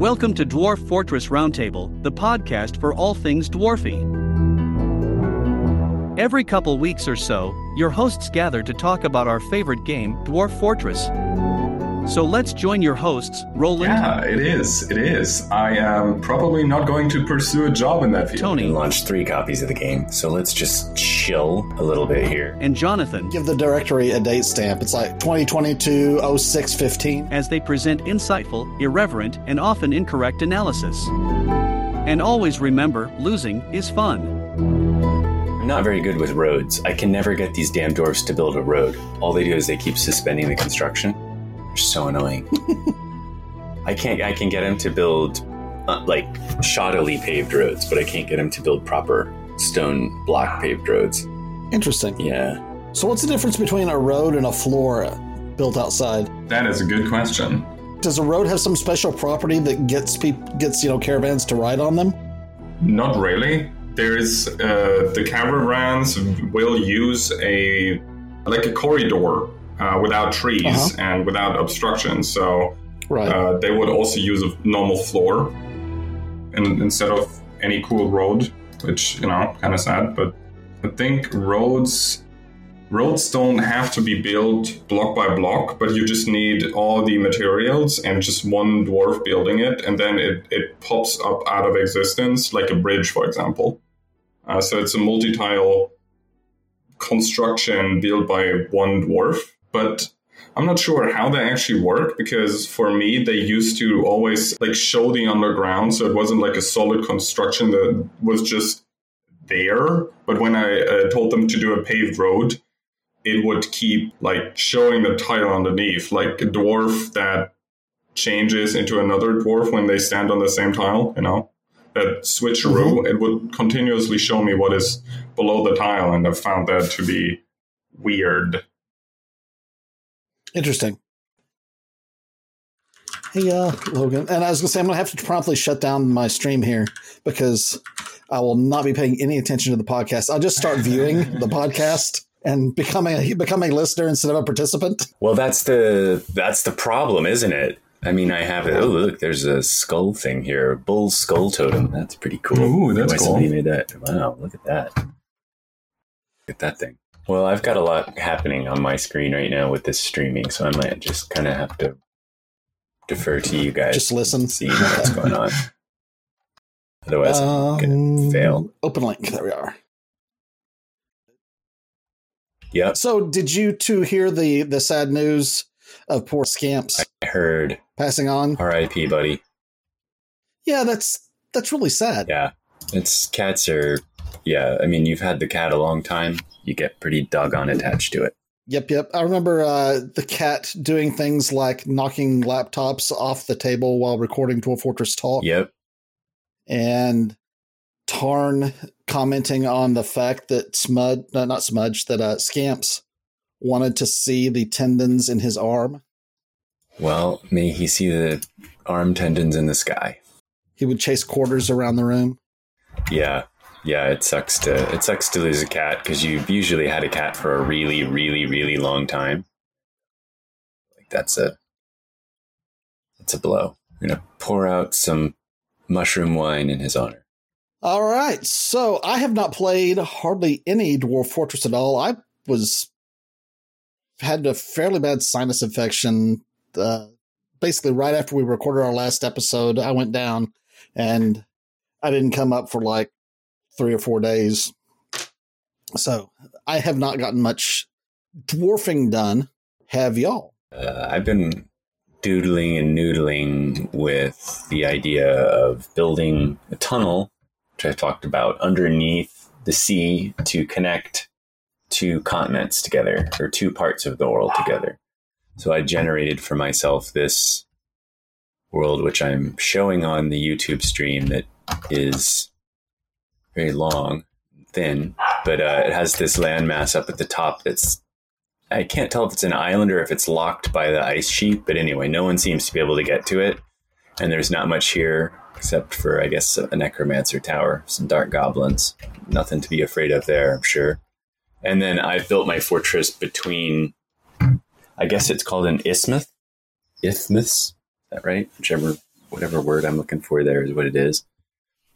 Welcome to Dwarf Fortress Roundtable, the podcast for all things dwarfy. Every couple weeks or so, your hosts gather to talk about our favorite game, Dwarf Fortress. So let's join your hosts, Roland, Yeah, it is. It is. I am probably not going to pursue a job in that field. Tony, launched three copies of the game, so let's just chill a little bit here. and Jonathan Give the directory a date stamp. It's like 2022 0615. as they present insightful, irreverent, and often incorrect analysis. And always remember, losing is fun. I'm not very good with roads. I can never get these damn dwarves to build a road. All they do is they keep suspending the construction. They're so annoying. I can't. I can get him to build uh, like shoddily paved roads, but I can't get him to build proper stone block paved roads. Interesting. Yeah. So, what's the difference between a road and a floor built outside? That is a good question. Does a road have some special property that gets people gets you know caravans to ride on them? Not really. There's uh, the caravans will use a like a corridor uh, without trees Uh-huh. and without obstruction. So Right. uh, they would also use a normal floor in, instead of any cool road, which you know kind of sad. But I think roads roads don't have to be built block by block, but you just need all the materials and just one dwarf building it, and then it, it pops up out of existence, like a bridge, for example. Uh, so it's a multi tile construction built by one dwarf, but I'm not sure how they actually work because for me, they used to always like show the underground. So it wasn't like a solid construction that was just there. But when I uh, told them to do a paved road, it would keep like showing the tile underneath, like a dwarf that changes into another dwarf when they stand on the same tile, you know? That switcheroo, it would continuously show me what is below the tile, and I found that to be weird. Interesting. Hey, uh, Logan. And I was going to say, I'm going to have to promptly shut down my stream here because I will not be paying any attention to the podcast. I'll just start viewing the podcast and becoming a, becoming a listener instead of a participant. Well, that's the that's the problem, isn't it? I mean, I have it. Oh, look, there's a skull thing here, bull skull totem. That's pretty cool. Ooh, that's Why cool. Somebody made that. Wow, look at that. Look at that thing. Well, I've got a lot happening on my screen right now with this streaming, so I might just kind of have to defer to you guys. Just listen. see what's going on. Otherwise, I'm gonna Um, fail. Open link. There we are. Yeah. So, did you two hear the the sad news of poor scamps I heard. passing on? R.I.P. Buddy. Yeah, that's that's really sad. Yeah, it's cats are. Yeah, I mean, you've had the cat a long time. You get pretty doggone attached to it. Yep, yep. I remember uh, the cat doing things like knocking laptops off the table while recording Dwarf Fortress Talk, Yep. and Tarn commenting on the fact that Smudge, no, not Smudge, that uh, Scamps wanted to see the tendons in his arm. Well, may he see the arm tendons in the sky. He would chase quarters around the room. Yeah, yeah. It sucks to it sucks to lose a cat because you've usually had a cat for a really, really, really long time. Like that's a that's a blow. We're gonna pour out some mushroom wine in his honor. All right, so I have not played hardly any Dwarf Fortress at all. I was had a fairly bad sinus infection. Uh, basically, right after we recorded our last episode, I went down and I didn't come up for like three or four days. So I have not gotten much dwarfing done. Have y'all? Uh, I've been doodling and noodling with the idea of building a tunnel, which I talked about, underneath the sea to connect two continents together or two parts of the world together. So I generated for myself this world, which I'm showing on the YouTube stream that is very long, thin, but uh, it has this landmass up at the top that's I can't tell if it's an island or if it's locked by the ice sheet, but anyway, no one seems to be able to get to it. And there's not much here except for, I guess, a necromancer tower, some dark goblins. Nothing to be afraid of there, I'm sure. And then I've built my fortress between, I guess it's called an isthmus. Isthmus, is that right? Whichever whatever word I'm looking for there is what it is.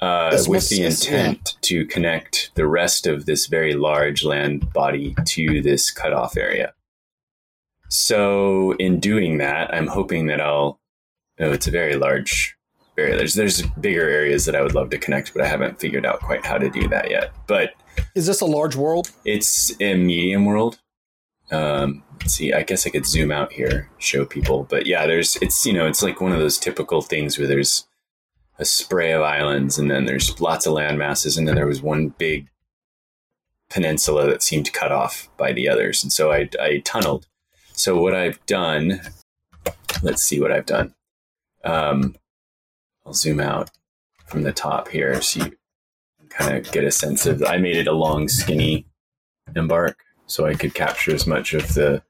Uh, with the intent to connect the rest of this very large land body to this cutoff area. So, in doing that, I'm hoping that I'll. Oh, it's a very large, very large. There's bigger areas that I would love to connect, but I haven't figured out quite how to do that yet. But Is this a large world? it's a medium world. Um, let's see, I guess I could zoom out here, show people. But yeah, there's it's you know it's like one of those typical things where there's a spray of islands, and then there's lots of land masses, and then there was one big peninsula that seemed cut off by the others, and so I I tunneled. So what I've done, let's see what I've done. Um, I'll zoom out from the top here so you kind of get a sense of. I made it a long, skinny embark so I could capture as much of the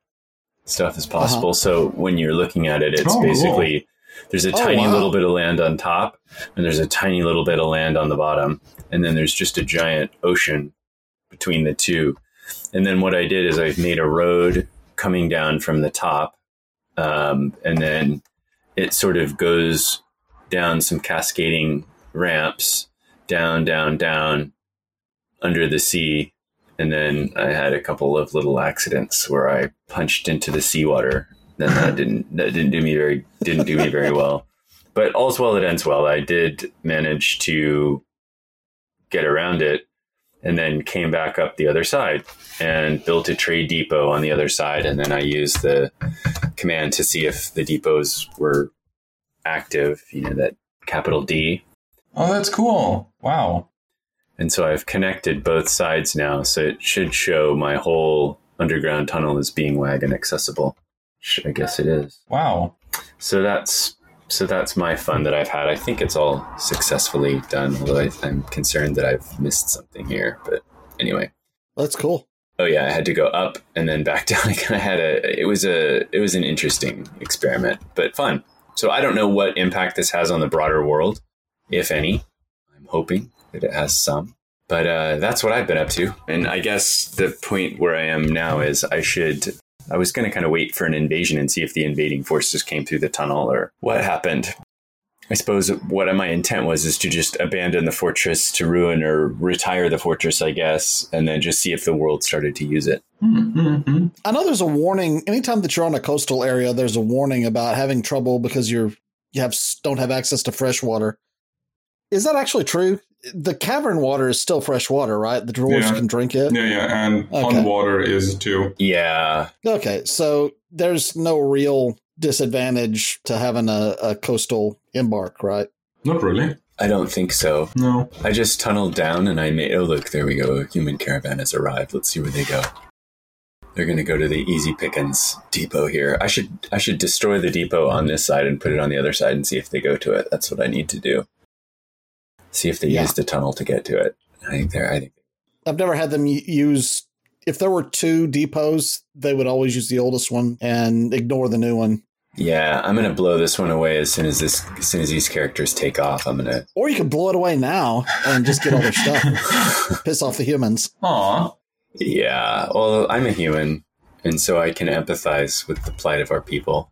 stuff as possible. So when you're looking at it, it's Oh, basically there's a Oh, tiny wow. little bit of land on top, and there's a tiny little bit of land on the bottom, and then there's just a giant ocean between the two. And then what I did is I made a road coming down from the top, um, and then it sort of goes down some cascading ramps down, down, down under the sea. And then I had a couple of little accidents where I punched into the seawater. Then that didn't that didn't do me very didn't do me very well. But all's well that ends well. I did manage to get around it and then came back up the other side and built a trade depot on the other side. And then I used the command to see if the depots were active, you know, that capital D. Oh, that's cool. Wow. And so I've connected both sides now. So it should show my whole underground tunnel as being wagon accessible. Sh- I guess it is. Wow. So that's so that's my fun that I've had. I think it's all successfully done, although I, I'm concerned that I've missed something here. But anyway, That's cool. oh yeah, I had to go up and then back down again. I had a it was a it was an interesting experiment, but fun. So I don't know what impact this has on the broader world, if any. I'm hoping that it has some. But uh, that's what I've been up to. And I guess the point where I am now is I should. I was going to kind of wait for an invasion and see if the invading forces came through the tunnel or what happened. I suppose what my intent was is to just abandon the fortress to ruin or retire the fortress, I guess, and then just see if the world started to use it. Mm-hmm. I know there's a warning anytime that you're on a coastal area. There's a warning about having trouble because you're you have don't have access to fresh water. Is that actually true? The cavern water is still fresh water, right? The dwarves Yeah. can drink it. Yeah, yeah, and Okay. pond water is too. Yeah, Okay, so there's no real disadvantage to having a, a coastal embark, right? Not really. I don't think so. No. I just tunneled down and I made. Oh, look, there we go. A human caravan has arrived. Let's see where they go. They're going to go to the Easy Pickens depot here. I should I should destroy the depot on this side and put it on the other side and see if they go to it. That's what I need to do. See if they Yeah. use the tunnel to get to it. I think they're. I think I've never had them use. If there were two depots, they would always use the oldest one and ignore the new one. Yeah, I'm gonna blow this one away as soon as this as soon as these characters take off. I'm gonna. Or you could blow it away now and just get all their stuff. Piss off the humans. Aw. Yeah, well, I'm a human, and so I can empathize with the plight of our people.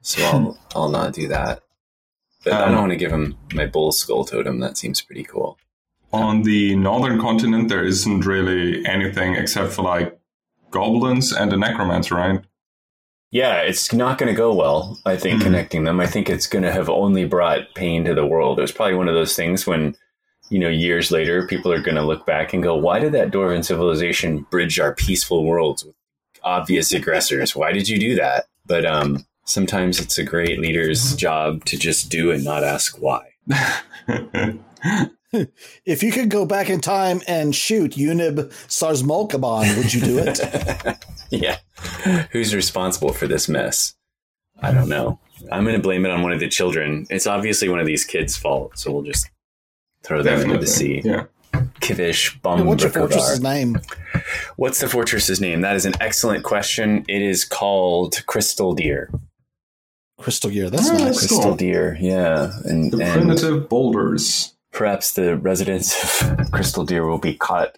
So I'll I'll not do that. But I Um, don't want to give him my bull skull totem. That seems pretty cool. On the northern continent, there isn't really anything except for like goblins and a necromancer, right? Yeah, it's not going to go well. I think Mhm. connecting them. I think it's going to have only brought pain to the world. It was probably one of those things when, you know, years later, people are going to look back and go, "Why did that dwarven civilization bridge our peaceful worlds with obvious aggressors? Why did you do that?" But um, sometimes it's a great leader's mm-hmm. job to just do and not ask why. If you could go back in time and shoot Unib Sarsmolkaban, would you do it? yeah. Who's responsible for this mess? I don't know. I'm going to blame it on one of the children. It's obviously one of these kids' fault, so we'll just throw them into the sea. Yeah. Kivish What's your fortress's name? What's the fortress's name? That is an excellent question. It is called Crystal Deer. Crystal Gear. That's Oh, nice. that's Crystal cool. Deer, yeah. And, The and primitive boulders. perhaps the residents of Crystal Deer will be caught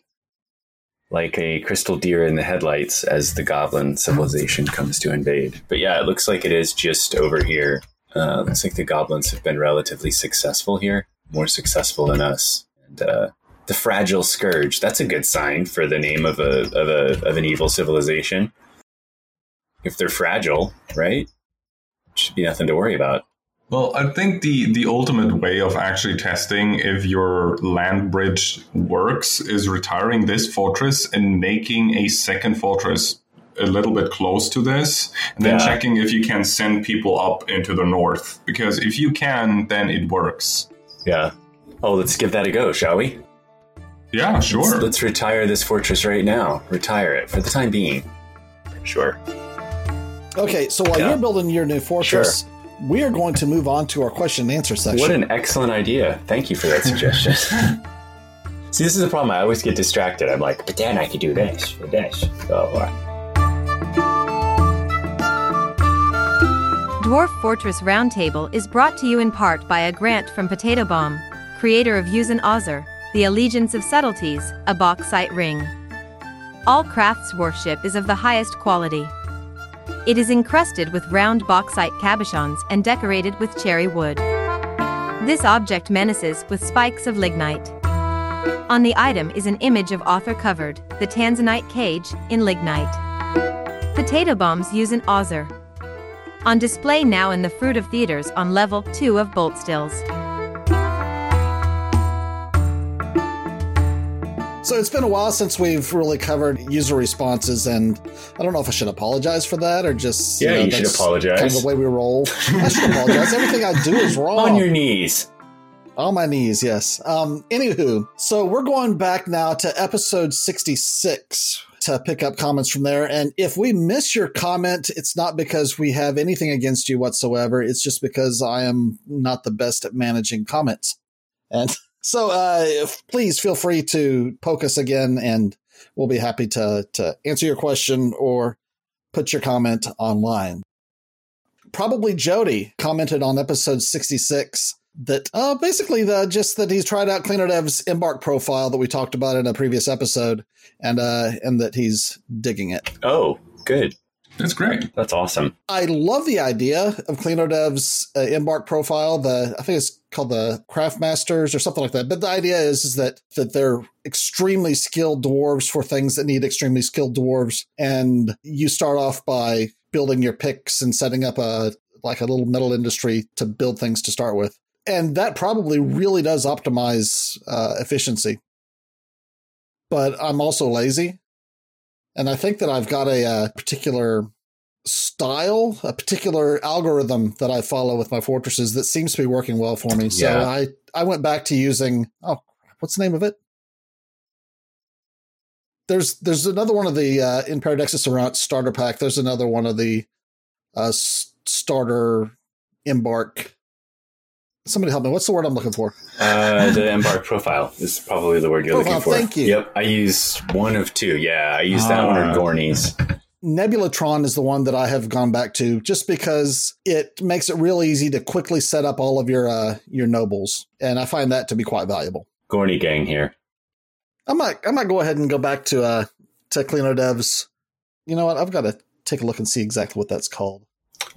like a crystal deer in the headlights as the goblin civilization comes to invade. But yeah, it looks like it is just over here. Uh, looks like the goblins have been relatively successful here, more successful than us. And uh, the fragile scourge. That's a good sign for the name of a of a of an evil civilization. If they're fragile, right? Should be nothing to worry about. Well, I think the the ultimate way of actually testing if your land bridge works is retiring this fortress and making a second fortress a little bit close to this, and then Yeah. checking if you can send people up into the north. Because if you can, then it works. Yeah. Oh, let's give that a go, shall we? Yeah, sure. Let's, let's retire this fortress right now. Retire it for the time being. Sure. Okay, so while Yeah. you're building your new fortress, we are going to move on to our question and answer section. What an excellent idea. Thank you for that suggestion. See, this is the problem. I always get distracted. I'm like, but then I could do this or this. So, uh, Dwarf Fortress Roundtable is brought to you in part by a grant from Potato Bomb, creator of Yuzen Ozer, The Allegiance of Subtleties, a bauxite ring. All crafts worship is of the highest quality. It is encrusted with round bauxite cabochons and decorated with cherry wood. This object menaces with spikes of lignite. On the item is an image of author covered, the Tanzanite cage, in lignite. Potato bombs use an Ozer. On display now in the Fruit of Theaters on level 2 of Bolt So it's been a while since we've really covered user responses, and I don't know if I should apologize for that or just Yeah, know, you should apologize. Kind of the way we roll. I should apologize. Everything I do is wrong. on your knees. On my knees, yes. Um, anywho, so we're going back now to episode 66 to pick up comments from there. And if we miss your comment, it's not because we have anything against you whatsoever. It's just because I am not the best at managing comments. And so uh, please feel free to poke us again, and we'll be happy to, to answer your question or put your comment online. Probably Jody commented on episode 66 that uh, basically the just that he's tried out Cleaner Dev's embark profile that we talked about in a previous episode, and uh, and that he's digging it. Oh, good. That's great. That's awesome. I love the idea of Cleaner Dev's uh, embark profile. The I think it's called the Craft Masters or something like that. But the idea is is that that they're extremely skilled dwarves for things that need extremely skilled dwarves, and you start off by building your picks and setting up a like a little metal industry to build things to start with, and that probably really does optimize uh, efficiency. But I'm also lazy, and I think that I've got a, uh particular style, a particular algorithm that I follow with my fortresses that seems to be working well for me. So Yeah. I I went back to using oh what's the name of it? There's there's another one of the uh, in PeridexisErrant starter pack. There's another one of the uh, s- starter embark. Somebody help me. What's the word I'm looking for? Uh, the embark profile is probably the word you're Profile, looking for. thank you. Yep, I use one of two. Yeah, I use that one or Ah. Gornies. Nebulatron is the one that I have gone back to just because it makes it real easy to quickly set up all of your uh, your nobles, and I find that to be quite valuable. Gorny gang here. I might I might go ahead and go back to uh to Cleano Devs. You know what? I've got to take a look and see exactly what that's called.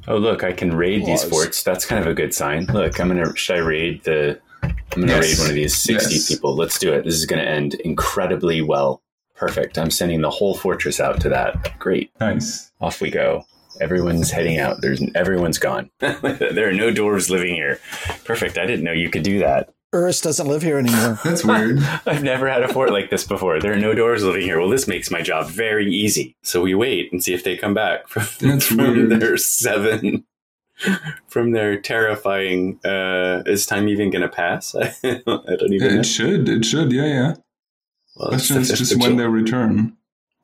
Oh, look, I can raid these forts. That's kind of a good sign. Look, I'm gonna. Should I raid the? I'm gonna Yes. raid one of these sixty Yes. people. Let's do it. This is gonna end incredibly well. Perfect. I'm sending the whole fortress out to that. Great. Nice. Off we go. Everyone's heading out. There's everyone's gone. there are no dwarves living here. Perfect. I didn't know you could do that. Urist doesn't live here anymore. That's weird. I've never had a fort like this before. There are no dwarves living here. Well, this makes my job very easy. So we wait and see if they come back from, That's from weird. their seven, from their terrifying. Uh, is time even going to pass? I don't even know. it should. It should. Yeah, yeah. Well, it's Question is just when they return.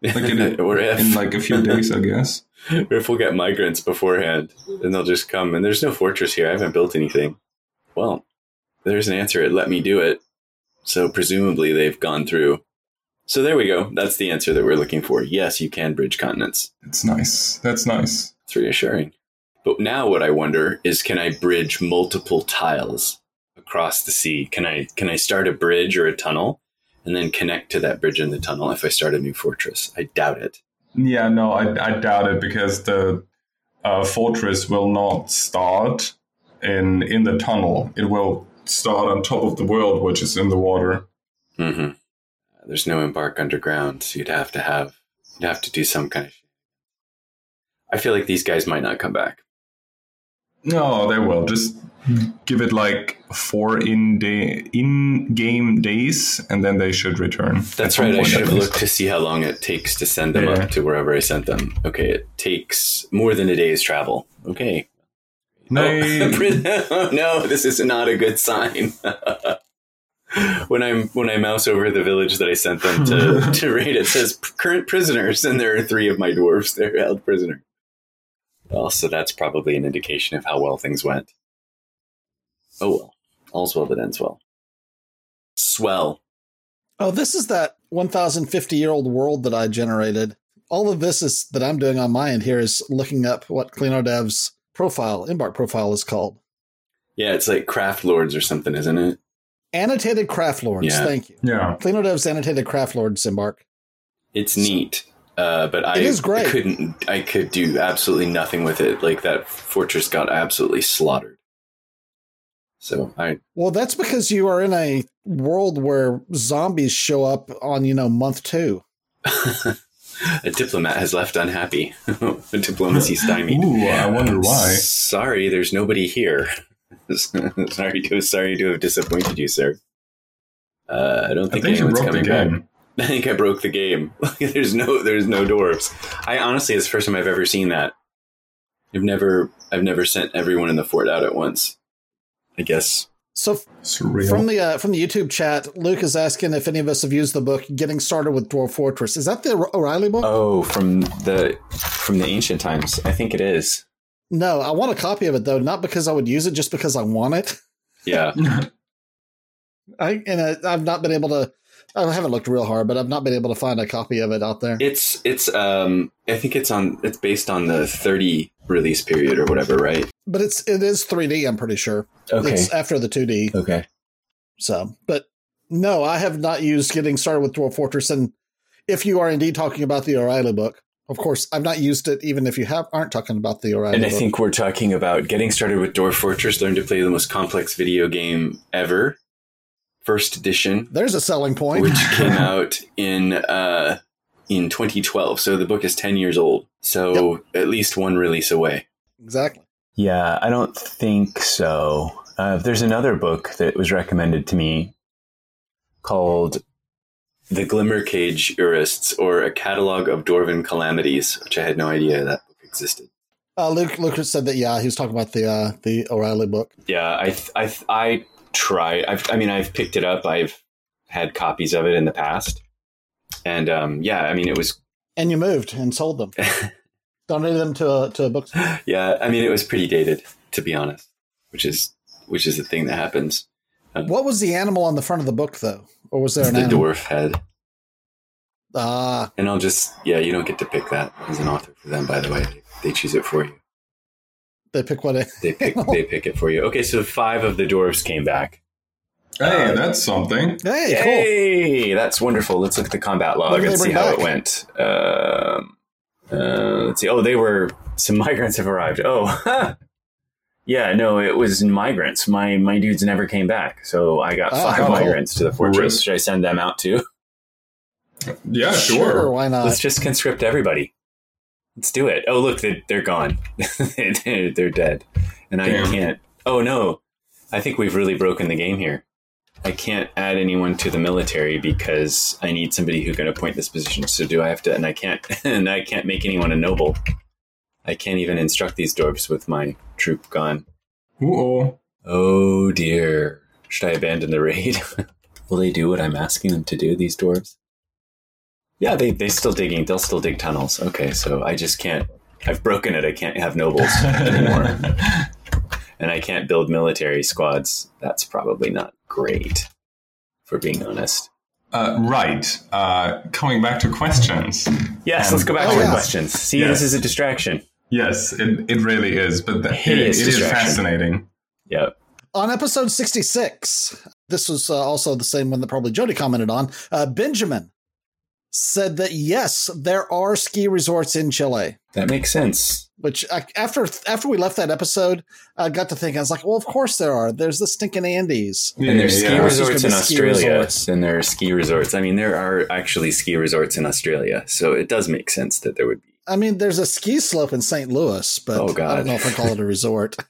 Like in, or if, in like a few days, I guess. or if we'll get migrants beforehand, and they'll just come. And there's no fortress here. I haven't built anything. Well, there's an answer. It let me do it. So presumably they've gone through. So there we go. That's the answer that we're looking for. Yes, you can bridge continents. It's nice. That's nice. It's reassuring. But now what I wonder is can I bridge multiple tiles across the sea? Can I can I start a bridge or a tunnel and then connect to that bridge and the tunnel if I start a new fortress? I doubt it. Yeah, no, I, I doubt it because the uh, fortress will not start in in the tunnel, it will start on top of the world, which is in the water. hmm There's no embark underground, so you'd have to have you'd have to do some kind of. I feel like these guys might not come back. No, they will. Just give it like four in day in game days, and then they should return. That's right. I should have looked to see how long it takes to send them Yeah. up to wherever I sent them. Okay, it takes more than a day's travel. Okay. They- Oh, no, this is not a good sign. when I'm when I mouse over the village that I sent them to, to raid, it says current prisoners, and there are three of my dwarves. They're held prisoner. Well, so that's probably an indication of how well things went. Oh well, all's well that ends well. Swell. Oh, this is that 1,050 year old world that I generated. All of this is that I'm doing on my end here is looking up what CleanODev's profile, Embark profile is called. Yeah, it's like craft lords or something, isn't it? Annotated Craft Lords. Yeah. Thank you. yeah. CleanODev's Annotated Craft Lords Embark. It's neat, uh, but I It is great. couldn't. I could do absolutely nothing with it. Like that fortress got absolutely slaughtered. So I Well, that's because you are in a world where zombies show up on, you know, month two. a diplomat has left unhappy. a Diplomacy stymied. Ooh, I wonder why. Sorry, there's nobody here. sorry to sorry to have disappointed you, sir. Uh, I don't I think, think anyone's coming back. Game. I think I broke the game. there's no there's no dwarves. I honestly it's the first time I've ever seen that. I've never I've never sent everyone in the fort out at once. I guess. So f- from the uh, from the YouTube chat, Luke is asking if any of us have used the book "Getting Started with Dwarf Fortress." Is that the O'Reilly book? Oh, from the from the ancient times. I think it is. No, I want a copy of it though, not because I would use it, just because I want it. Yeah. I and uh, I've not been able to. I haven't looked real hard, but I've not been able to find a copy of it out there. It's it's um I think it's on it's based on the 30 release period or whatever, right? but it's it is 3D. I'm pretty sure. It's after the 2D. Okay. So, but no, I have not used getting started with Dwarf Fortress. And if you are indeed talking about the O'Reilly book, of course, I've not used it. Even if you have aren't talking about the O'Reilly And I book. think we're talking about getting started with Dwarf Fortress, learn to play the most complex video game ever. First edition, there's a selling point. which came out in uh in 2012. So the book is 10 years old. So at least one release away. exactly. Yeah, I don't think so. Uh, there's another book that was recommended to me called The Glimmer Cage Urists, or a catalog of Dwarven calamities, which I had no idea that book existed. Uh, Luke Lucas said that yeah, he was talking about the uh, the O'Reilly book. Yeah, I I I try. I've, I mean, I've picked it up. I've had copies of it in the past, and um, yeah, I mean, it was And you moved and sold them, donated them to a to a book. yeah, I mean, it was pretty dated to be honest, which is which is the thing that happens. What was the animal on the front of the book though, or was there an the animal? dwarf head, Ah, and I'll just yeah, you don't get to pick that as an author for them. By the way, they choose it for you. They pick what? It, They pick they pick it for you. Okay, so five of the dwarves came back. Hey, that's something. hey, cool. Hey, that's wonderful. Let's look at the combat log and see how back? it went. Um, uh, let's see. Oh, they were some migrants have arrived. Oh, yeah. No, it was migrants. My my dudes never came back, so I got Ah, five cool. migrants to the fortress. Rip. Should I send them out too? Yeah, sure. why not? Let's just conscript everybody. Let's do it. Oh, look, they, they're gone. they're, dead, and I Damn. can't. Oh no, I think we've really broken the game here. I can't add anyone to the military because I need somebody who can appoint this position. So do I have to? And I can't. And I can't make anyone a noble. I can't even instruct these dwarves with my troop gone. Ooh. Oh Oh dear. Should I abandon the raid? Will they do what I'm asking them to do? These dwarves? Yeah, they they still digging. They'll still dig tunnels. Okay, so I just can't. I've broken it. I can't have nobles anymore, and I can't build military squads. That's probably not great, for being honest. Uh, right. Uh, coming back to questions. Yes, Um, let's go back oh, to yeah. questions. See, Yes. this is a distraction. Yes, it, it really is, but the, it, it Hideous fascinating. Yep. On episode 66, this was uh, also the same one that probably Jody commented on. Uh, Benjamin said that yes, there are ski resorts in Chile. That makes sense. Which I, after after we left that episode, I got to think I was like, well, of course there are. There's the stinking Andes. and there's ski yeah. There's resorts gonna in ski Australia, resorts. and there are ski resorts. I mean, there are actually ski resorts in Australia, so it does make sense that there would be. I mean, there's a ski slope in St. Louis, but Oh, I don't know if I call it a resort.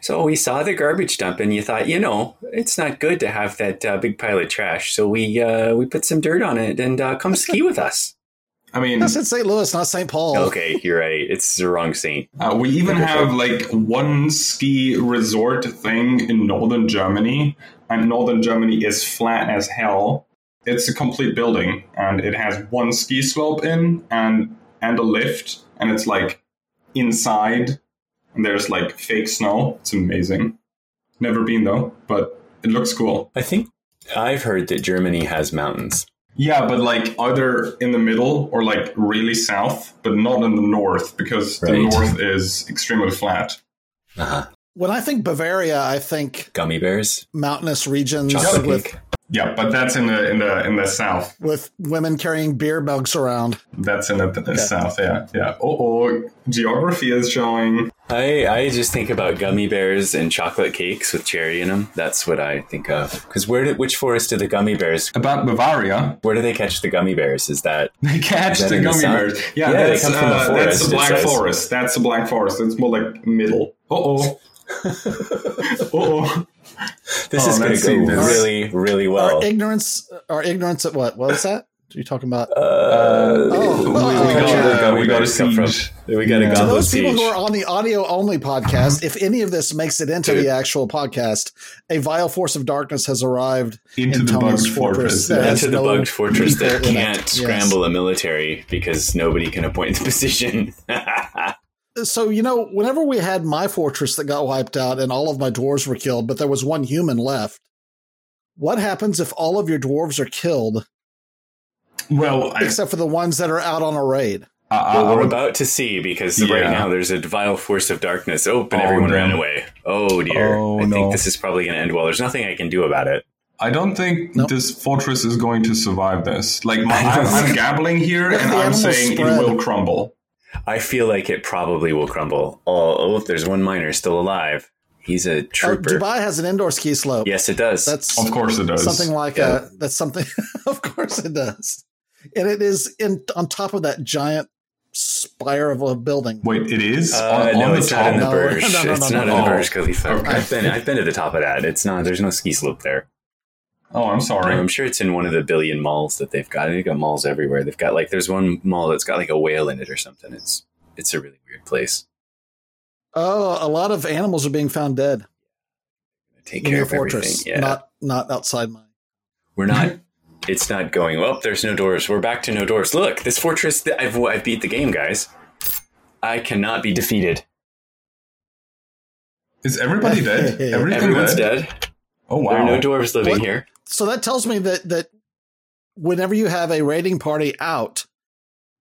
So we saw the garbage dump, and you thought, you know, it's not good to have that uh, big pile of trash. So we uh, we put some dirt on it, and uh, come ski with us. I mean, That's in St. Louis, not St. Paul. Okay, you're right. It's the wrong saint. Uh, we even have like one ski resort thing in northern Germany, and northern Germany is flat as hell. It's a complete building, and it has one ski slope in and and a lift, and it's like inside, and there's like fake snow. It's amazing. Never been though, but it looks cool. I think I've heard that Germany has mountains. Yeah, but like either in the middle or like really south, but not in the north because the north is extremely flat. Uh-huh. When I think Bavaria, I think Gummy bears, mountainous regions chocolate with cake. Yeah, but that's in the in the in the south. with women carrying beer mugs around. That's in the, the south. Yeah, yeah. Oh, oh, geography is showing. I, I just think about gummy bears and chocolate cakes with cherry in them. That's what I think of. Because where did which forest do the gummy bears? About Bavaria, Where do they catch the gummy bears? Is that they catch that the in the gummy bears. Yeah, Yeah, they that's come from the uh, forest, that's the black forest. That's the black forest. It's more like middle. Uh oh. Uh oh. this Oh, is going to go really really well? Our ignorance, our ignorance at what? What was that? Are you talking about? Uh, Oh, we, oh, we got, Where the uh, we got a bears come from. siege. we got Yeah. a To To goblet those people siege. who are on the audio only podcast, if any of this makes it into Dude. the actual podcast, a vile force of darkness has arrived Into in the Tony's bugged fortress. that yeah. has into the no bugged fortress that people in it. can't Yes. scramble a military because nobody can appoint the position. So you know, whenever we had my fortress that got wiped out and all of my dwarves were killed, but there was one human left. What happens if all of your dwarves are killed, Well, I, except for the ones that are out on a raid? I, I, well, we're would- about to see because right now there's a vile force of darkness. Oh, and Oh, everyone no. ran away. Oh dear. Oh, I no. think this is probably going to end well. There's nothing I can do about it. I don't think Nope. this fortress is going to survive this. Like, my, I'm, I'm gabbling here, and I'm saying spread. it will crumble. I feel like it probably will crumble. Oh, oh there's one miner still alive. He's a Oh, trooper. Dubai has an indoor ski slope. yes, it does. That's Of course, it does. something like Yeah. a that's something of course it does and it is in on top of that giant spire of a building Wait, it is Uh, on, no, on the it's top. not in the No, Burj. no, no, it's no, not no. in the Burj Khalifa. okay. I've been I've been to the top of that. It's not. There's no ski slope there. Oh, I'm sorry. I'm sure it's in one of the billion malls that they've got. They've got malls everywhere. They've got like there's one mall that's got like a whale in it or something. It's it's a really weird place. oh a lot of animals are being found dead Take in care your of fortress everything. Yeah, not not outside mine we're not. It's not going. Well, there's no doors. We're back to no doors. Look, this fortress. I've I've beat the game, guys. I cannot be defeated. Is everybody dead? Everything Everyone's dead? dead. Oh wow! There are no dwarves living What? here. So that tells me that that whenever you have a raiding party out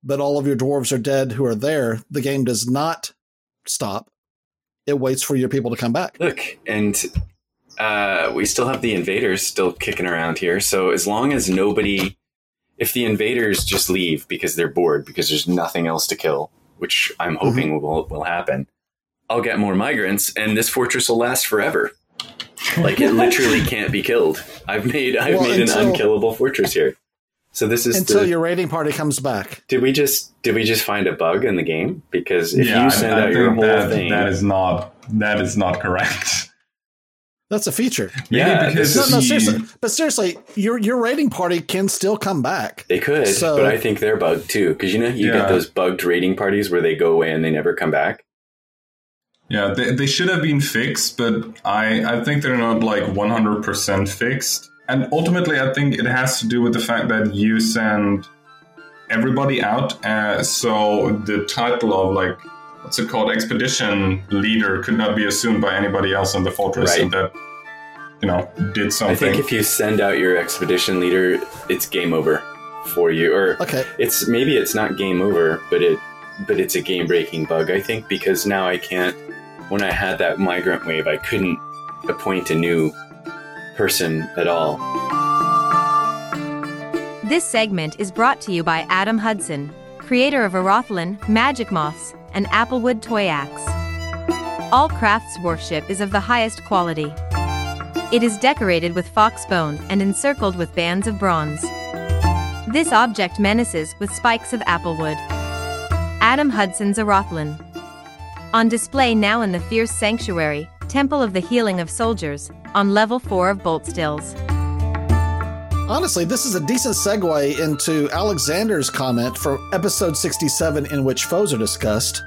but all of your dwarves are dead who are there the game does not stop it waits for your people to come back Look, and uh, we still have the invaders still kicking around here. So as long as nobody, if the invaders just leave because they're bored because there's nothing else to kill, which I'm hoping will will happen, I'll get more migrants, and this fortress will last forever. Like it literally can't be killed. I've made I've Well, made until- an unkillable fortress here. So this is until the, your raiding party comes back did we just did we just find a bug in the game? Because if yeah, you send I, I out your whole that, thing, that is not that is not correct. that's a feature Maybe Yeah, because No, no, seriously. But seriously, your your raiding party can still come back. They could, So- but I think they're bugged too. Because you know, you Yeah. get those bugged raiding parties where they go away and they never come back. Yeah, they, they should have been fixed, but I, I think they're not like 100% fixed. And ultimately, I think it has to do with the fact that you send everybody out. Uh, so the title of like, what's it called, expedition leader could not be assumed by anybody else in the fortress Right. that, you know, did something. I something. think if you send out your expedition leader, it's game over for you. Or Okay. it's maybe it's not game over, but it but it's a game breaking bug. I think because now I can't. When I had that migrant wave, I couldn't appoint a new person at all. This segment is brought to you by Adam Hudson, creator of Arothlin, Magic Moths, and Applewood Toy Axe. All Crafts worship is of the highest quality. It is decorated with fox bone and encircled with bands of bronze. This object menaces with spikes of applewood. Adam Hudson's Arothlin. On display now in the Fierce Sanctuary, Temple of the Healing of Soldiers, on level 4 of Bolt Stills. Honestly, this is a decent segue into Alexander's comment for episode 67, in which foes are discussed.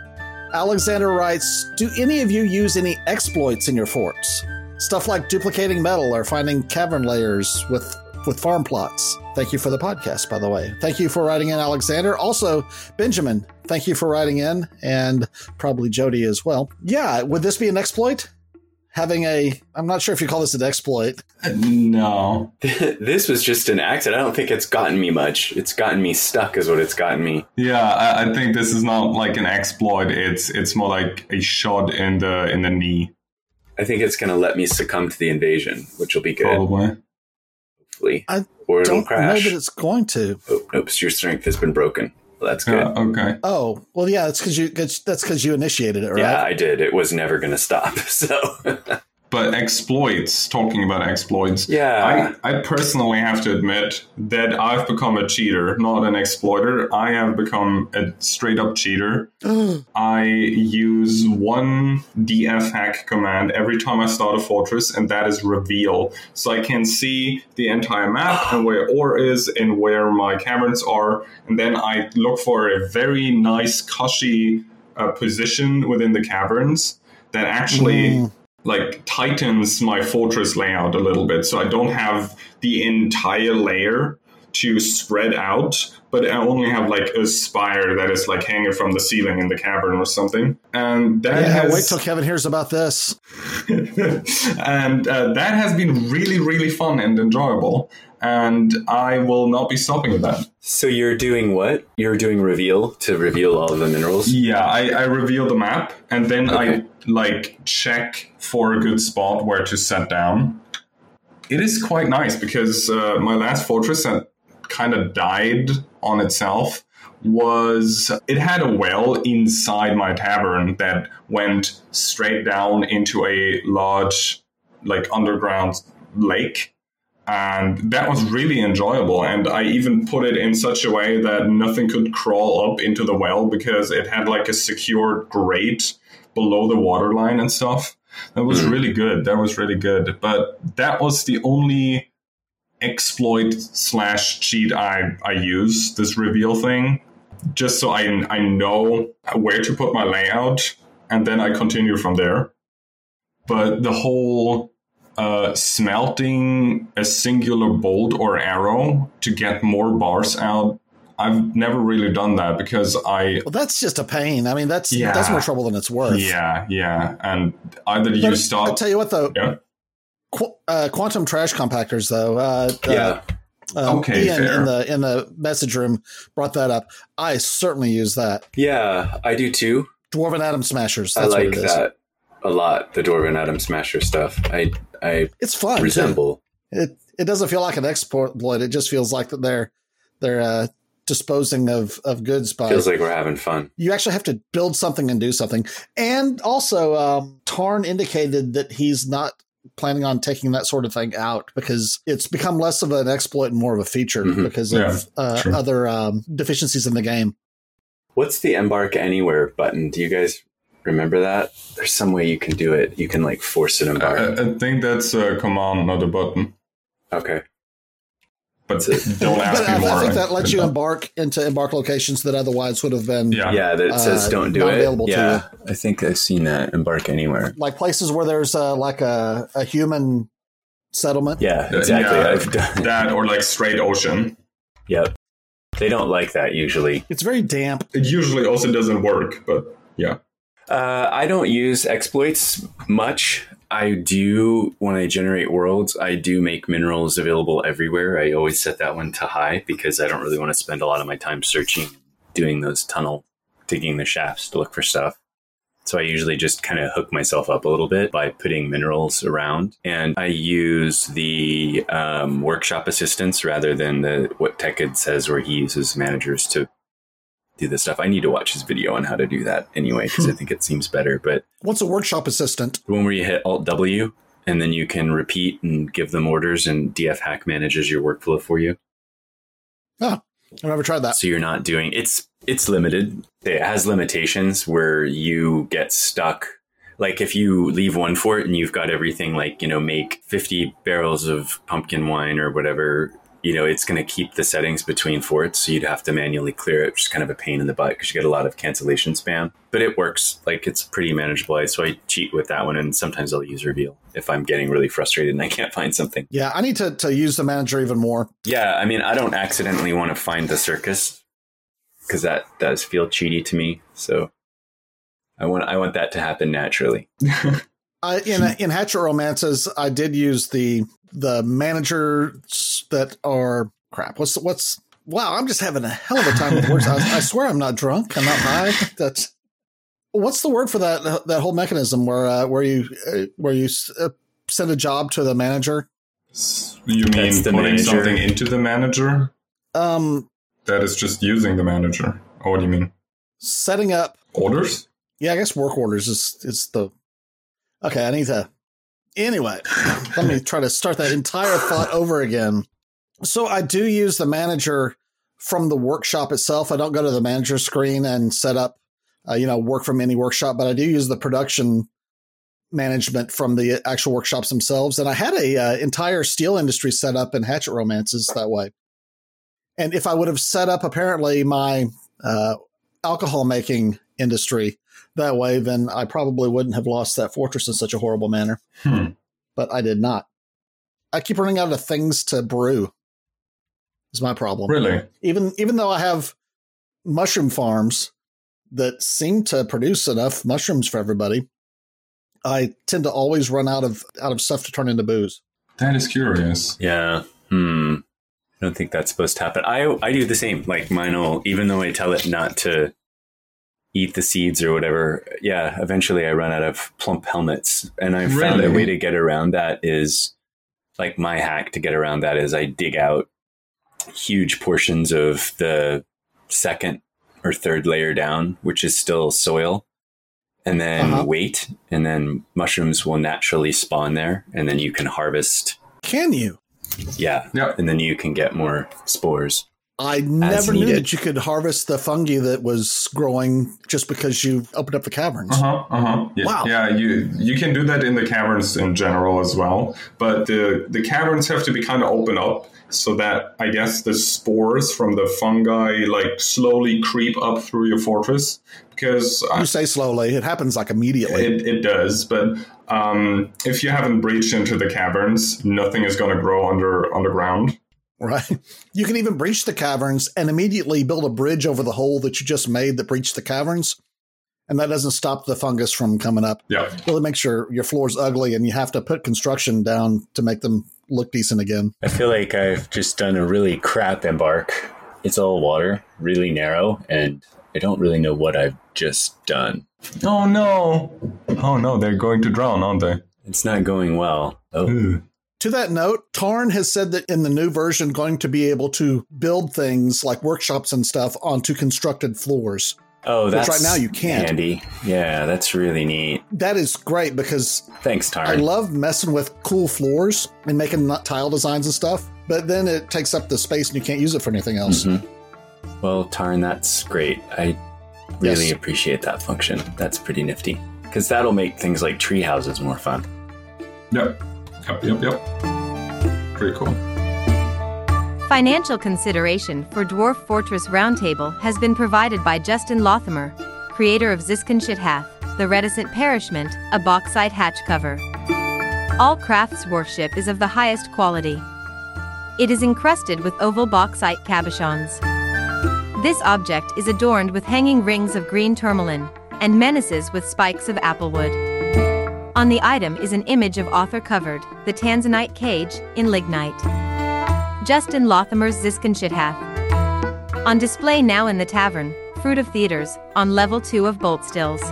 Alexander writes Do any of you use any exploits in your forts? Stuff like duplicating metal or finding cavern layers with, with farm plots. Thank you for the podcast, by the way. Thank you for writing in, Alexander. Also, Benjamin, thank you for writing in, and probably Jody as well. Yeah, would this be an exploit? having a i'm not sure if you call this an exploit no this was just an accident i don't think it's gotten me much it's gotten me stuck is what it's gotten me yeah I, I, think this is not like an exploit it's it's more like a shot in the in the knee i think it's going to let me succumb to the invasion which will be good probably hopefully i or it'll don't crash know that it's going to oh nope your strength has been broken well, that's good. Yeah, okay. Oh well, yeah. That's because you. That's because you initiated it, right? Yeah, I did. It was never going to stop. So but exploits, talking about exploits, yeah, I, I personally have to admit that I've become a cheater, not an exploiter. I have become a straight up cheater. I use one DF hack command every time I start a fortress, and that is reveal. So I can see the entire map and where ore is and where my caverns are, and then I look for a very nice, cushy uh, position within the caverns that actually. Mm like tightens my fortress layout a little bit so I don't have the entire layer to spread out, but I only have like a spire that is like hanging from the ceiling in the cavern or something. And that yeah, has... wait till Kevin hears about this. and uh, that has been really, really fun and enjoyable. And I will not be stopping at that. So you're doing what? You're doing reveal to reveal all of the minerals? Yeah, I, I reveal the map and then okay. I like check for a good spot where to set down. It is quite nice because uh, my last fortress that kind of died on itself was it had a well inside my tavern that went straight down into a large like underground lake and that was really enjoyable and i even put it in such a way that nothing could crawl up into the well because it had like a secured grate below the waterline and stuff. That was mm. really good. That was really good. But that was the only exploit slash cheat I, I use, this reveal thing, just so I, I know where to put my layout and then I continue from there. But the whole uh, smelting a singular bolt or arrow to get more bars out I've never really done that because I. Well, that's just a pain. I mean, that's yeah, that's more trouble than it's worth. Yeah, yeah, and either you stop. I tell you what, though. Yeah. Qu- uh, quantum trash compactors, though. Uh, yeah. Um, okay, Ian fair. in the in the message room brought that up. I certainly use that. Yeah, I do too. Dwarven atom smashers. I like that a lot. The dwarven atom smasher stuff. I I it's fun. Resemble too. it. It doesn't feel like an exploit. It just feels like that they're they're uh, disposing of of goods by feels like we're having fun you actually have to build something and do something and also um, tarn indicated that he's not planning on taking that sort of thing out because it's become less of an exploit and more of a feature mm-hmm. because yeah, of uh, other um, deficiencies in the game what's the embark anywhere button do you guys remember that there's some way you can do it you can like force an embark i, I think that's a command not a button okay but don't ask but me I, more. I think that lets you embark into embark locations that otherwise would have been yeah, yeah that says uh, don't do it. Available yeah, I think I've seen that embark anywhere, like places where there's uh, like a, a human settlement. Yeah, exactly. Yeah, I've done that or like straight ocean. Yep, they don't like that usually. It's very damp. It usually also doesn't work, but yeah. Uh, I don't use exploits much. I do when I generate worlds, I do make minerals available everywhere. I always set that one to high because I don't really want to spend a lot of my time searching, doing those tunnel digging the shafts to look for stuff. So I usually just kind of hook myself up a little bit by putting minerals around, and I use the um, workshop assistants rather than the what Tekid says, where he uses managers to do this stuff. I need to watch his video on how to do that anyway because I hmm. think it seems better. But What's a workshop assistant? the one where you hit Alt W and then you can repeat and give them orders, and DF Hack manages your workflow for you. Oh. I've never tried that. So you're not doing it's it's limited. It has limitations where you get stuck. Like if you leave one fort and you've got everything like, you know, make 50 barrels of pumpkin wine or whatever, you know, it's going to keep the settings between forts. So you'd have to manually clear it, which is kind of a pain in the butt because you get a lot of cancellation spam. But it works. Like it's pretty manageable. So I cheat with that one and sometimes I'll use reveal if I'm getting really frustrated and I can't find something. Yeah, I need to, to use the manager even more. Yeah, I mean, I don't accidentally want to find the circus because that does feel cheaty to me. So I want I want that to happen naturally. I, in in Hatchet Romances, I did use the the managers that are crap. What's what's wow? I'm just having a hell of a time with words. I, I swear I'm not drunk. I'm not high. That's what's the word for that that whole mechanism where uh, where you uh, where you uh, send a job to the manager. You mean putting manager. something into the manager? Um, That is just using the manager. Or what do you mean? setting up. Orders? Yeah, I guess work orders is is the okay. I need to anyway. let me try to start that entire thought over again. So I do use the manager from the workshop itself. I don't go to the manager screen and set up, uh, you know, work from any workshop, but I do use the production management from the actual workshops themselves. And I had a uh, entire steel industry set up in Hatchet Romances that way. And if I would have set up apparently my uh, alcohol making industry that way, then I probably wouldn't have lost that fortress in such a horrible manner. Hmm. But I did not. I keep running out of things to brew. Is my problem. Really? Even even though I have mushroom farms that seem to produce enough mushrooms for everybody, I tend to always run out of out of stuff to turn into booze. That is curious. Yeah. Hmm. I don't think that's supposed to happen. I I do the same. Like mine will, even though I tell it not to eat the seeds or whatever. Yeah. Eventually, I run out of plump helmets, and I found a way to get around that is like my hack to get around that is I dig out huge portions of the second or third layer down, which is still soil, and then Uh-huh. wait, and then mushrooms will naturally spawn there, and then you can harvest. Can you? Yeah, Yeah. and then you can get more spores. I never knew that you could harvest the fungi that was growing just because you opened up the caverns. Uh huh. Uh huh. Yeah, Wow. yeah. You you can do that in the caverns in general as well, but the the caverns have to be kind of open up so that I guess the spores from the fungi like slowly creep up through your fortress because You say slowly; it happens like immediately. it, it does. But um, if you haven't breached into the caverns, nothing is going to grow under underground. Right. You can even breach the caverns and immediately build a bridge over the hole that you just made that breached the caverns. And that doesn't stop the fungus from coming up. Yeah. Really makes your, your floors ugly and you have to put construction down to make them look decent again. I feel like I've just done a really crap embark. It's all water, really narrow, and I don't really know what I've just done. Oh no! Oh no! They're going to drown, aren't they? It's not going well. Oh, To that note, Tarn has said that in the new version, going to be able to build things like workshops and stuff onto constructed floors. oh, that's right now you can't. Handy. Yeah, that's really neat. That is great because Thanks, Tarn. I love messing with cool floors and making tile designs and stuff, but then it takes up the space and you can't use it for anything else. Mhm. Well, Tarn, that's great. I really Yes. appreciate that function. That's pretty nifty because that'll make things like tree houses more fun. Yep. Yep. Yep. Yep. Pretty cool. Financial consideration for Dwarf Fortress Roundtable has been provided by Justin Lothamer, creator of Ziskenshit Hath, The Reticent Perishment, a bauxite hatch cover. All crafts worship is of the highest quality. It is encrusted with oval bauxite cabochons. This object is adorned with hanging rings of green tourmaline and menaces with spikes of applewood. On the item is an image of author covered, the Tanzanite cage, in lignite. Justin Lothamer's Ziskenshit Hath. On display now in the tavern, Fruit of Theaters, on level 2 of Bolt Stills.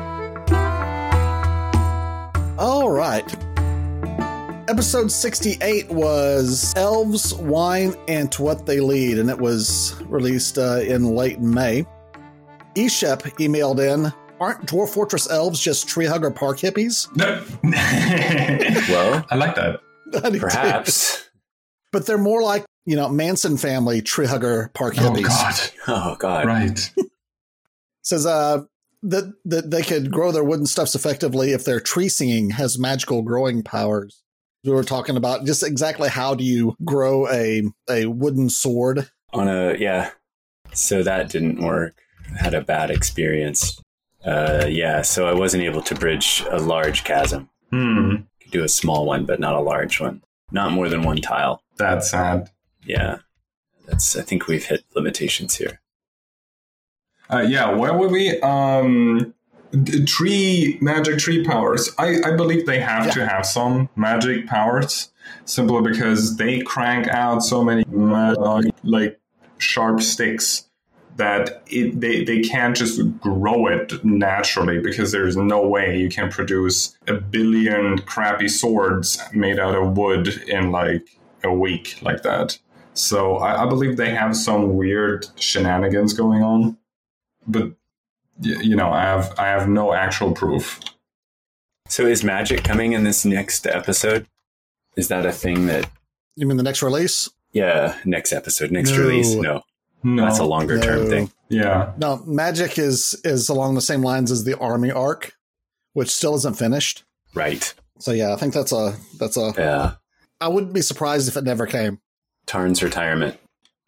All right. Episode 68 was Elves, Wine, and To What They Lead, and it was released uh, in late May. Eshep emailed in Aren't Dwarf Fortress elves just tree hugger park hippies? No. Well, I like that. I do too. perhaps. But they're more like, you know, Manson family tree hugger park Oh hippies. Oh, God. Oh God. Right. Says uh, that, that they could grow their wooden stuffs effectively if their tree singing has magical growing powers. We were talking about just exactly how do you grow a, a wooden sword. On a yeah. So that didn't work. I had a bad experience. Uh, yeah. So I wasn't able to bridge a large chasm. Hmm. Could do a small one, but not a large one. Not more than one tile. That's sad. Yeah. That's. I think we've hit limitations here. Uh, yeah, where were we? Um, tree magic tree powers. I, I believe they have Yeah. to have some magic powers, simply because they crank out so many ma- like sharp sticks that it, they they can't just grow it naturally because there's no way you can produce a billion crappy swords made out of wood in like a week like that. So I, I believe they have some weird shenanigans going on but you know, I have I have no actual proof. So is magic coming in this next episode? Is that a thing that? You mean the next release? Yeah, next episode, next No. release. No, No, that's a longer term thing. yeah, No, Magic is is along the same lines as the Army arc, which still isn't finished. Right. So yeah, I think that's a that's a. Yeah. I wouldn't be surprised if it never came. Tarn's retirement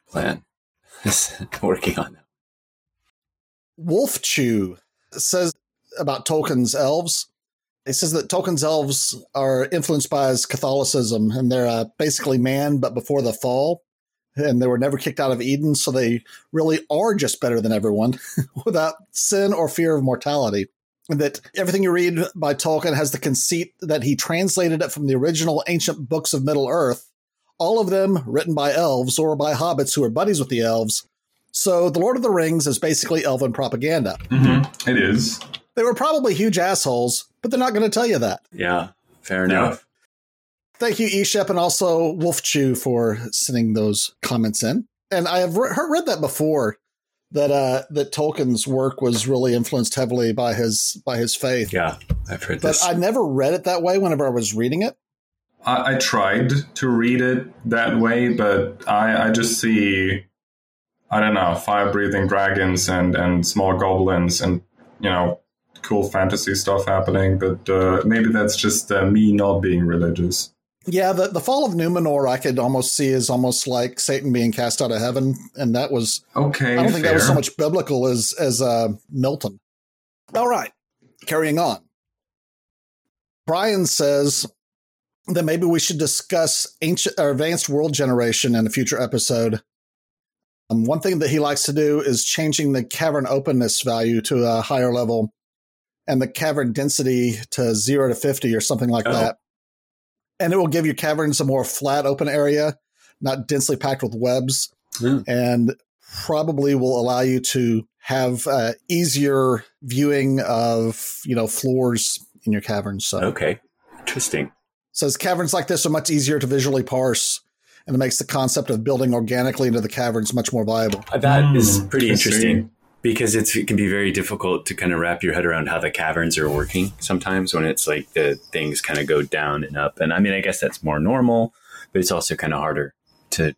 plan. is Working on that. Wolf Chew says about Tolkien's elves. He says that Tolkien's elves are influenced by his Catholicism, and they're uh, basically man, but before the fall, and they were never kicked out of Eden, so they really are just better than everyone, without sin or fear of mortality. And that everything you read by Tolkien has the conceit that he translated it from the original ancient books of Middle Earth, all of them written by elves or by hobbits who are buddies with the elves. So, The Lord of the Rings is basically elven propaganda. hmm it is. They were probably huge assholes, but they're not going to tell you that. Yeah. Fair Yeah. enough. Thank you, Eshep, and also Wolf Chew for sending those comments in. And I have re- read that before that uh, that Tolkien's work was really influenced heavily by his by his faith. Yeah. I've heard that. But this. I never read it that way whenever I was reading it. I, I tried to read it that way, but I I just see I don't know fire breathing dragons and and small goblins and you know cool fantasy stuff happening. But uh, maybe that's just uh, me not being religious. Yeah, the, the fall of Numenor I could almost see as almost like Satan being cast out of heaven, and that was Okay, I don't think fair. that was so much biblical as as uh, Milton. All right, carrying on. Brian says that maybe we should discuss ancient or advanced world generation in a future episode. Um, one thing that he likes to do is changing the cavern openness value to a higher level, and the cavern density to zero to fifty or something like Oh. that. And it will give your caverns a more flat open area, not densely packed with webs Hmm. and probably will allow you to have uh, easier viewing of you know floors in your caverns. So Okay. Interesting. says caverns like this are much easier to visually parse, and it makes the concept of building organically into the caverns much more viable. Uh, That is Hmm, pretty I see. interesting because it's, it can be very difficult to kind of wrap your head around how the caverns are working sometimes when it's like the things kind of go down and up. And I mean, I guess that's more normal, but it's also kind of harder to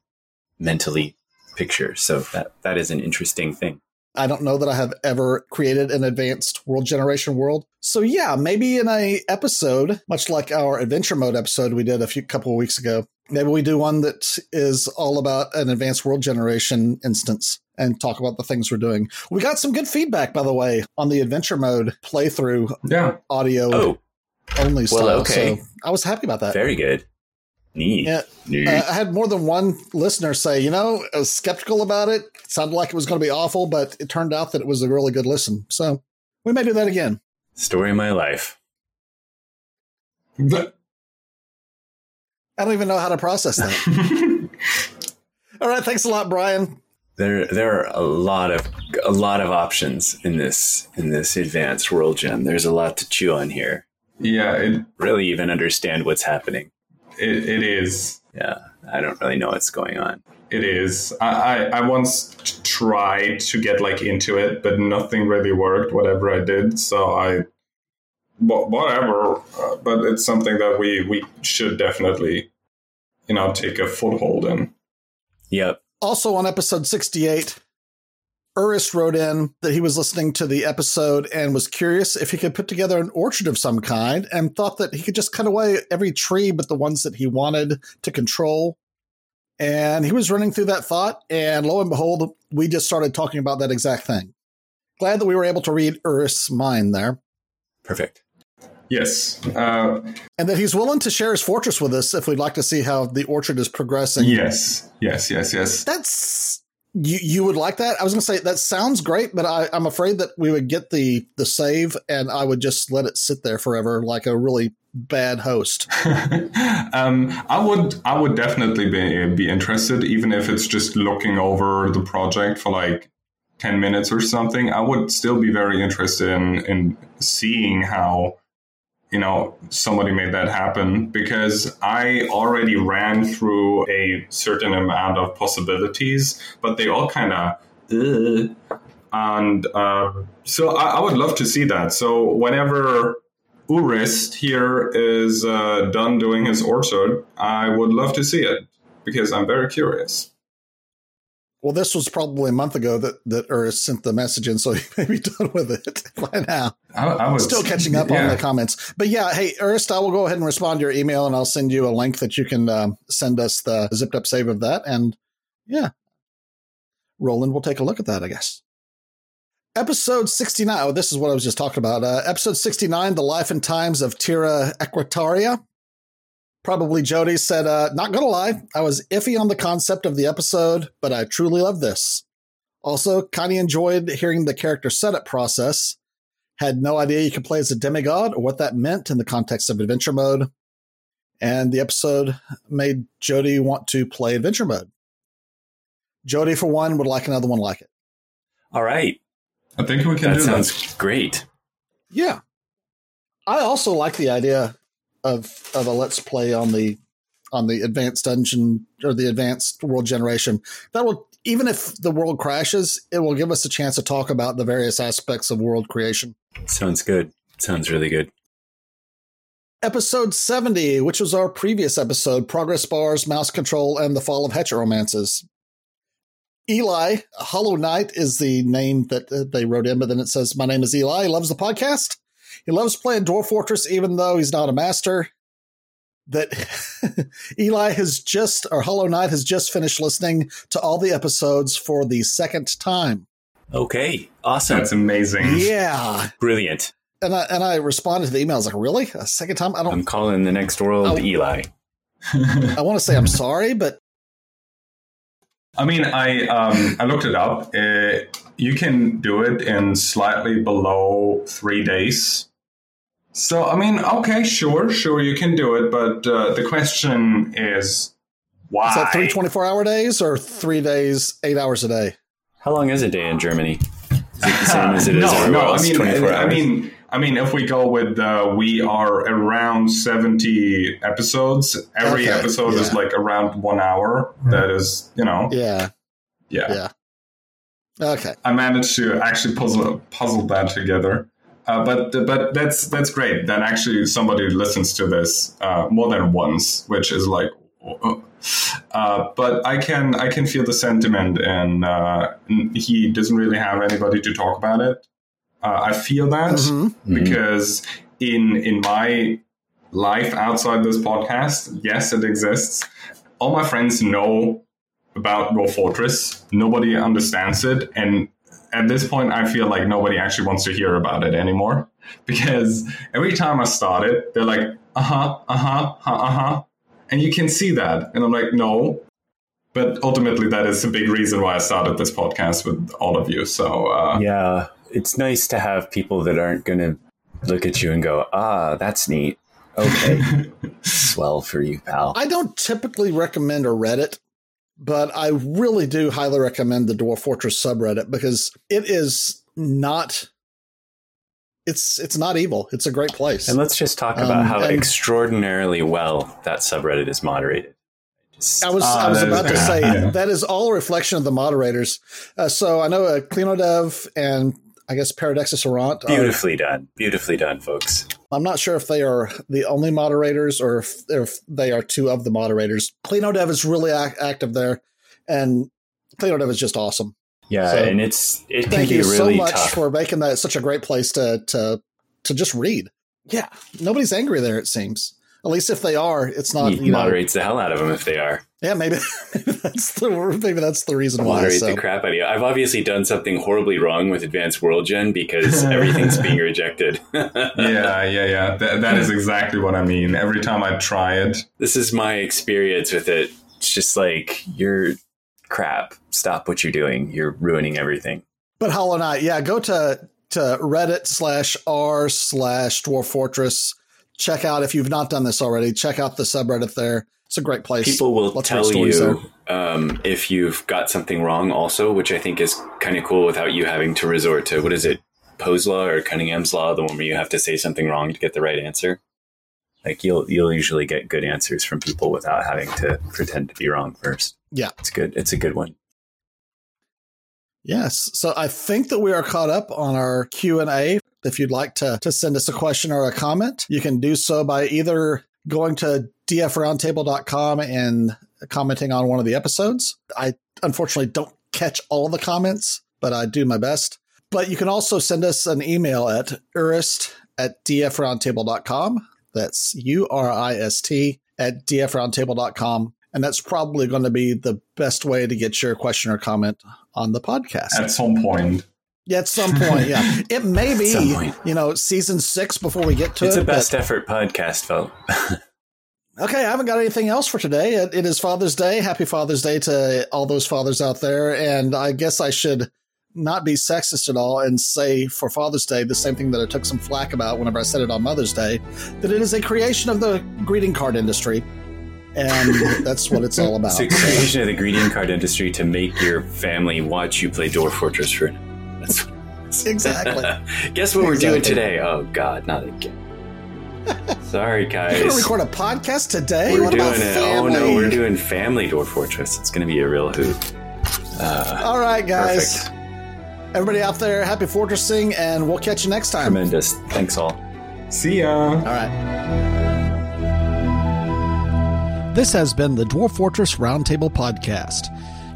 mentally picture. So that, that is an interesting thing. I don't know that I have ever created an advanced world generation world. So yeah, maybe in a episode, much like our adventure mode episode we did a few couple of weeks ago, maybe we do one that is all about an advanced world generation instance and talk about the things we're doing. We got some good feedback, by the way, on the adventure mode playthrough Yeah, audio Oh, only style. okay. So I was happy about that. very good. Neat. Yeah. Neat. Uh, I had more than one listener say, you know, I was skeptical about it. It sounded like it was going to be awful, but it turned out that it was a really good listen. So we may do that again. Story of my life. I don't even know how to process that. All right. Thanks a lot, Brian. There, there are a lot of a lot of options in this in this advanced world gen. There's a lot to chew on here. yeah, it Really, even understand what's happening. it, it is. Yeah, I don't really know what's going on. It is. I, I, I once tried to get like into it, but nothing really worked. Whatever I did, so I, whatever. Uh, but it's something that we we should definitely, you know, take a foothold in. Yep. Also on episode sixty-eight, Urist wrote in that he was listening to the episode and was curious if he could put together an orchard of some kind and thought that he could just cut away every tree but the ones that he wanted to control. And he was running through that thought, and lo and behold, we just started talking about that exact thing. Glad that we were able to read Uris' mind there. Perfect. Yes. Uh, and that he's willing to share his fortress with us if we'd like to see how the orchard is progressing. Yes. Yes, yes, yes. That's you you would like that? I was going to say that sounds great, but I, I'm afraid that we would get the the save and I would just let it sit there forever, like a really bad host. um, I would I would definitely be be interested, even if it's just looking over the project for like ten minutes or something. I would still be very interested in in seeing how you know somebody made that happen because i already ran through a certain amount of possibilities but they all kind of uh, and uh, so I, I, would love to see that. So whenever urist here is uh, done doing his orchard i would love to see it because i'm very curious well, this was probably a month ago that that Urist sent the message in, so he may be done with it by now. I, I was still catching up yeah. on the comments, but yeah, hey, Ernest, I will go ahead and respond to your email, and I'll send you a link that you can uh, send us the zipped up save of that, and yeah, Roland will take a look at that, I guess. Episode 69. Oh, this is what I was just talking about. Uh, episode 69, The Life and Times of Tira Equitaria probably Jody said, uh, not gonna lie, I was iffy on the concept of the episode, but I truly love this. Also, kind of enjoyed hearing the character setup process. Had no idea you could play as a demigod or what that meant in the context of adventure mode. And the episode made Jody want to play adventure mode. Jody, for one, would like another one like it. All right. I think we can that do sounds that. Sounds great. Yeah. I also like the idea of of a let's play on the on the advanced dungeon or the advanced world generation. That will even if the world crashes, it will give us a chance to talk about the various aspects of world creation. Sounds good. Sounds really good. Episode 70, which was our previous episode, Progress Bars, Mouse Control, and the Fall of Heteromances. Eli, Hollow Knight is the name that they wrote in, but then it says, My name is Eli, loves the podcast. He loves playing Dwarf Fortress, even though he's not a master. That Eli has just, or Hollow Knight has just finished listening to all the episodes for the second time. Okay, awesome. That's amazing. Yeah, brilliant. And I and I responded to the email. I was like, "Really? A second time? I don't." I'm calling the next world oh. Eli. I want to say I'm sorry, but I mean, I um, I looked it up. Uh, you can do it in slightly below three days. So, I mean, okay, sure, sure, you can do it, but uh, the question is why? Is that three 24 hour days or three days, eight hours a day? How long is a day in Germany? Is it the same as it is no, no, I mean, I mean, I mean, if we go with uh, we are around seventy episodes. Every okay, episode yeah. is like around one hour. That is, you know, yeah, yeah, yeah. Okay, I managed to actually puzzle puzzle that together. Uh, but but that's that's great. That actually somebody listens to this uh, more than once, which is like. Uh, but I can I can feel the sentiment, and uh, he doesn't really have anybody to talk about it. Uh, I feel that mm-hmm. mm-hmm. because in in my life outside this podcast, yes, it exists. All my friends know about Dwarf Fortress. Nobody understands it, and at this point, I feel like nobody actually wants to hear about it anymore because every time I start it, they're like, uh huh, uh huh, uh huh. And you can see that. And I'm like, no. But ultimately, that is a big reason why I started this podcast with all of you. So, uh, yeah, it's nice to have people that aren't going to look at you and go, ah, that's neat. Okay. Swell for you, pal. I don't typically recommend a Reddit but I really do highly recommend the Dwarf Fortress subreddit because it is not it's it's not evil. It's a great place. And let's just talk about Um, how extraordinarily well that subreddit is moderated. Just- I was Ah, I was that is about to say Yeah. that is all a reflection of the moderators. Uh, so I know uh, Cleanodev and I guess PeridexisErrant. Are, beautifully done. Beautifully done, folks. I'm not sure if they are the only moderators or if, if they are two of the moderators. Cleanodev is really ac- active there, and Cleanodev is just awesome. Yeah, So, and it's it can Thank be you really so much tough. for making that such a great place to to to just read. Yeah, nobody's angry there. It seems. At least if they are, it's not. he You know, moderates the hell out of them if they are. yeah, maybe, maybe that's the maybe that's the reason why. Moderate So. the crap out of you. I've obviously done something horribly wrong with Advanced World Gen because everything's being rejected. yeah, yeah, yeah. That, that is exactly what I mean. Every time I try it, this is my experience with it. It's just like you're crap. Stop what you're doing. You're ruining everything. But Hollow Knight, yeah, go to to Reddit slash r slash Dwarf Fortress. Check out if you've not done this already. Check out the subreddit there. It's a great place. People will Lots tell you um, if you've got something wrong, also, which I think is kind of cool without you having to resort to what is it, Poe's law or Cunningham's law, the one where you have to say something wrong to get the right answer. Like you'll you'll usually get good answers from people without having to pretend to be wrong first. Yeah. it's good. It's a good one. Yes. So I think that we are caught up on our Q and A. If you'd like to to send us a question or a comment, you can do so by either going to dfroundtable.com and commenting on one of the episodes. I unfortunately don't catch all the comments, but I do my best. But you can also send us an email at urist at dfroundtable.com. That's U R I S T at dfroundtable.com. And that's probably going to be the best way to get your question or comment on the podcast. at some point. At some point, yeah. It may be, you know, season six before we get to It's it. It's a but- best effort podcast, felt. Okay, I haven't got anything else for today. It, it is Father's Day. Happy Father's Day to all those fathers out there. And I guess I should not be sexist at all and say for Father's Day the same thing that I took some flack about whenever I said it on Mother's Day that it is a creation of the greeting card industry. And that's what it's all about. It's a creation of the greeting card industry to make your family watch you play Dwarf Fortress for. That's Exactly. Guess what we're doing today? Oh God, not again. Sorry, guys. We're going to record a podcast today? We're what doing about it. family? Oh no, we're doing Family Dwarf Fortress. It's going to be a real hoot. Uh, all right, guys. perfect. Everybody out there, happy fortressing, and we'll catch you next time. Tremendous. Thanks all. See ya. All right. This has been the Dwarf Fortress Roundtable Podcast.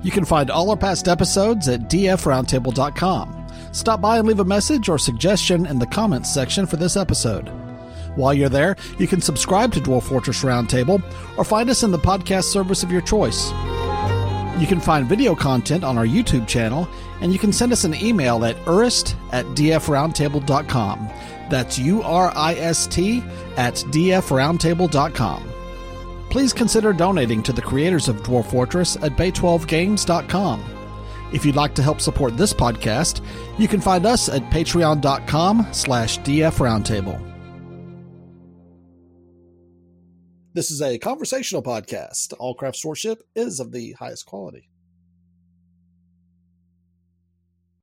You can find all our past episodes at dfroundtable.com. Stop by and leave a message or suggestion in the comments section for this episode. While you're there, you can subscribe to Dwarf Fortress Roundtable or find us in the podcast service of your choice. You can find video content on our YouTube channel, and you can send us an email at urist at dfroundtable.com. That's U R I S T at dfroundtable.com. Please consider donating to the creators of Dwarf Fortress at bay12games.com. If you'd like to help support this podcast, you can find us at patreon.com slash dfroundtable. This is a conversational podcast. All craft worship is of the highest quality.